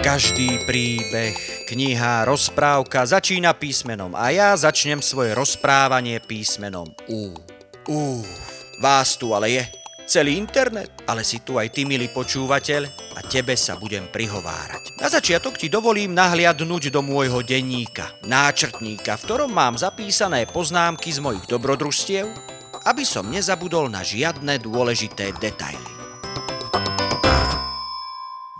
Každý príbeh, kniha, rozprávka začína písmenom a ja začnem svoje rozprávanie písmenom U. Ú, vás tu ale je. Celý internet, ale si tu aj ty, milý počúvateľ, a tebe sa budem prihovárať. Na začiatok ti dovolím nahliadnúť do môjho denníka, náčrtníka, v ktorom mám zapísané poznámky z mojich dobrodružstiev, aby som nezabudol na žiadne dôležité detaily.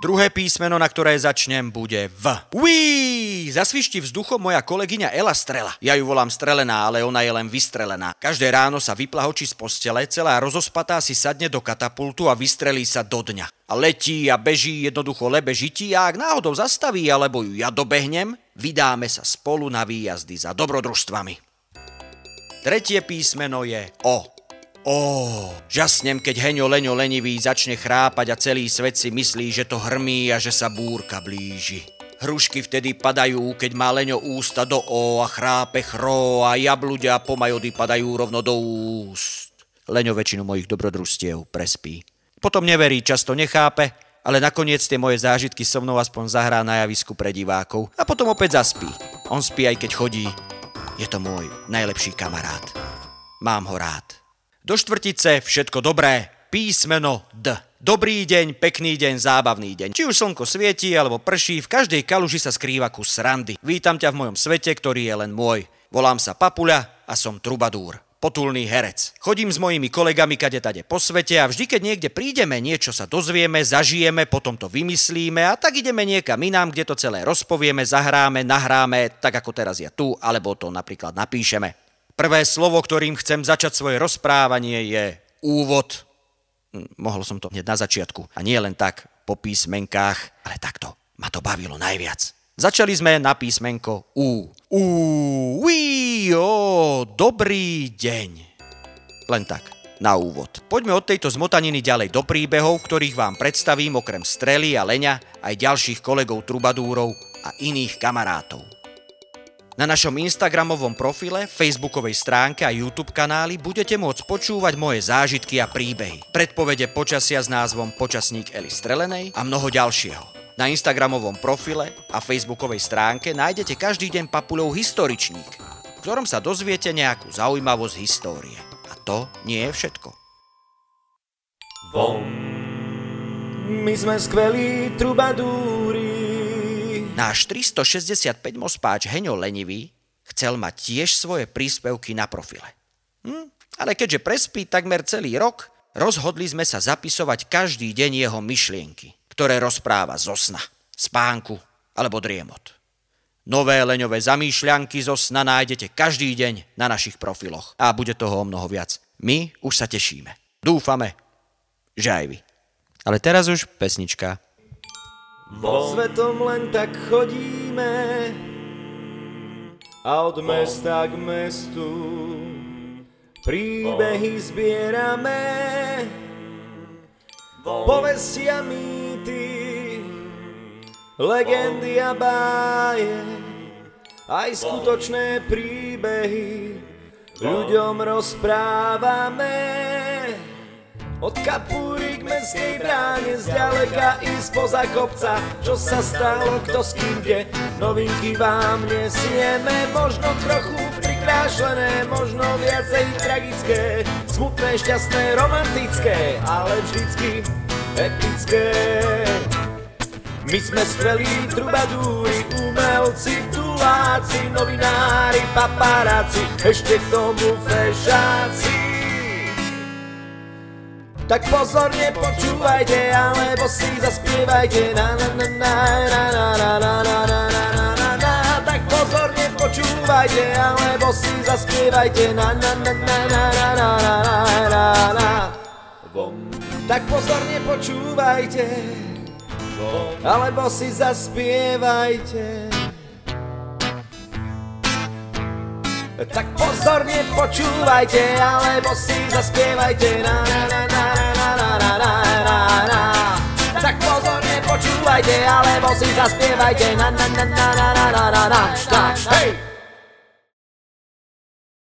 Druhé písmeno, na ktoré začnem, bude V. Uí! Zasvišti vzduchom moja kolegyňa Ela Strela. Ja ju volám Strelená, ale ona je len vystrelená. Každé ráno sa vyplahočí z postele, celá rozospatá si sadne do katapultu a vystrelí sa do dňa. A letí a beží jednoducho lebe žití a ak náhodou zastaví alebo ju ja dobehnem, vydáme sa spolu na výjazdy za dobrodružstvami. Tretie písmeno je O. Ó, žasnem, keď Heňo Leňo lenivý začne chrápať a celý svet si myslí, že to hrmí a že sa búrka blíži. Hrušky vtedy padajú, keď má Leňo ústa do O a chrápe chro a jabludia pomajody padajú rovno do úst. Leňo väčšinu mojich dobrodružstiev prespí. Potom neverí, často nechápe, ale nakoniec tie moje zážitky so mnou aspoň zahrá na javisku pre divákov a potom opäť zaspí. On spí aj keď chodí. Je to môj najlepší kamarát. Mám ho rád. Do štvrtice všetko dobré. Písmeno D. Dobrý deň, pekný deň, zábavný deň. Či už slnko svieti alebo prší, v každej kaluži sa skrýva kus srandy. Vítam ťa v mojom svete, ktorý je len môj. Volám sa Papuľa a som trubadúr potulný herec. Chodím s mojimi kolegami kade tade po svete a vždy, keď niekde prídeme, niečo sa dozvieme, zažijeme, potom to vymyslíme a tak ideme niekam inám, kde to celé rozpovieme, zahráme, nahráme, tak ako teraz ja tu, alebo to napríklad napíšeme. Prvé slovo, ktorým chcem začať svoje rozprávanie je úvod. Hm, mohol som to hneď na začiatku. A nie len tak po písmenkách, ale takto. Ma to bavilo najviac. Začali sme na písmenko U. U, uí, o, dobrý deň. Len tak, na úvod. Poďme od tejto zmotaniny ďalej do príbehov, ktorých vám predstavím okrem Strely a Leňa aj ďalších kolegov trubadúrov a iných kamarátov. Na našom Instagramovom profile, Facebookovej stránke a YouTube kanáli budete môcť počúvať moje zážitky a príbehy, predpovede počasia s názvom Počasník Eli Strelenej a mnoho ďalšieho. Na Instagramovom profile a Facebookovej stránke nájdete každý deň papulov historičník, v ktorom sa dozviete nejakú zaujímavosť histórie. A to nie je všetko. Vom. My sme skvelí trubadúri, Náš 365 mospáč Heňo Lenivý chcel mať tiež svoje príspevky na profile. Hm? Ale keďže prespí takmer celý rok, rozhodli sme sa zapisovať každý deň jeho myšlienky, ktoré rozpráva zo sna, spánku alebo driemot. Nové leňové zamýšľanky zo sna nájdete každý deň na našich profiloch a bude toho o mnoho viac. My už sa tešíme. Dúfame, že aj vy. Ale teraz už pesnička. Vo svetom len tak chodíme a od mesta k mestu príbehy zbierame, povesti a mýty, legendy a báje, aj skutočné príbehy ľuďom rozprávame. Od kapúry k mestskej bráne zďaleka i spoza kopca Čo sa stalo, kto s kým kde Novinky vám nesieme Možno trochu prikrášlené Možno viacej tragické. Smutné, šťastné, romantické Ale vždycky epické. My sme skvelí trubadúri, umelci, tuláci, novinári, paparáci, ešte k tomu fešáci. Tak pozorne počúvajte, alebo si zaspievajte na na na na na na na na na na na na na Tak pozorne počúvajte, alebo si zaspievajte na na na na na na na na na na na Tak pozorne počúvajte, alebo si zaspievajte Tak pozorne počúvajte, alebo si zaspievajte na na na na počúvajte, alebo si zaspievajte na na na na na na na na na Hej!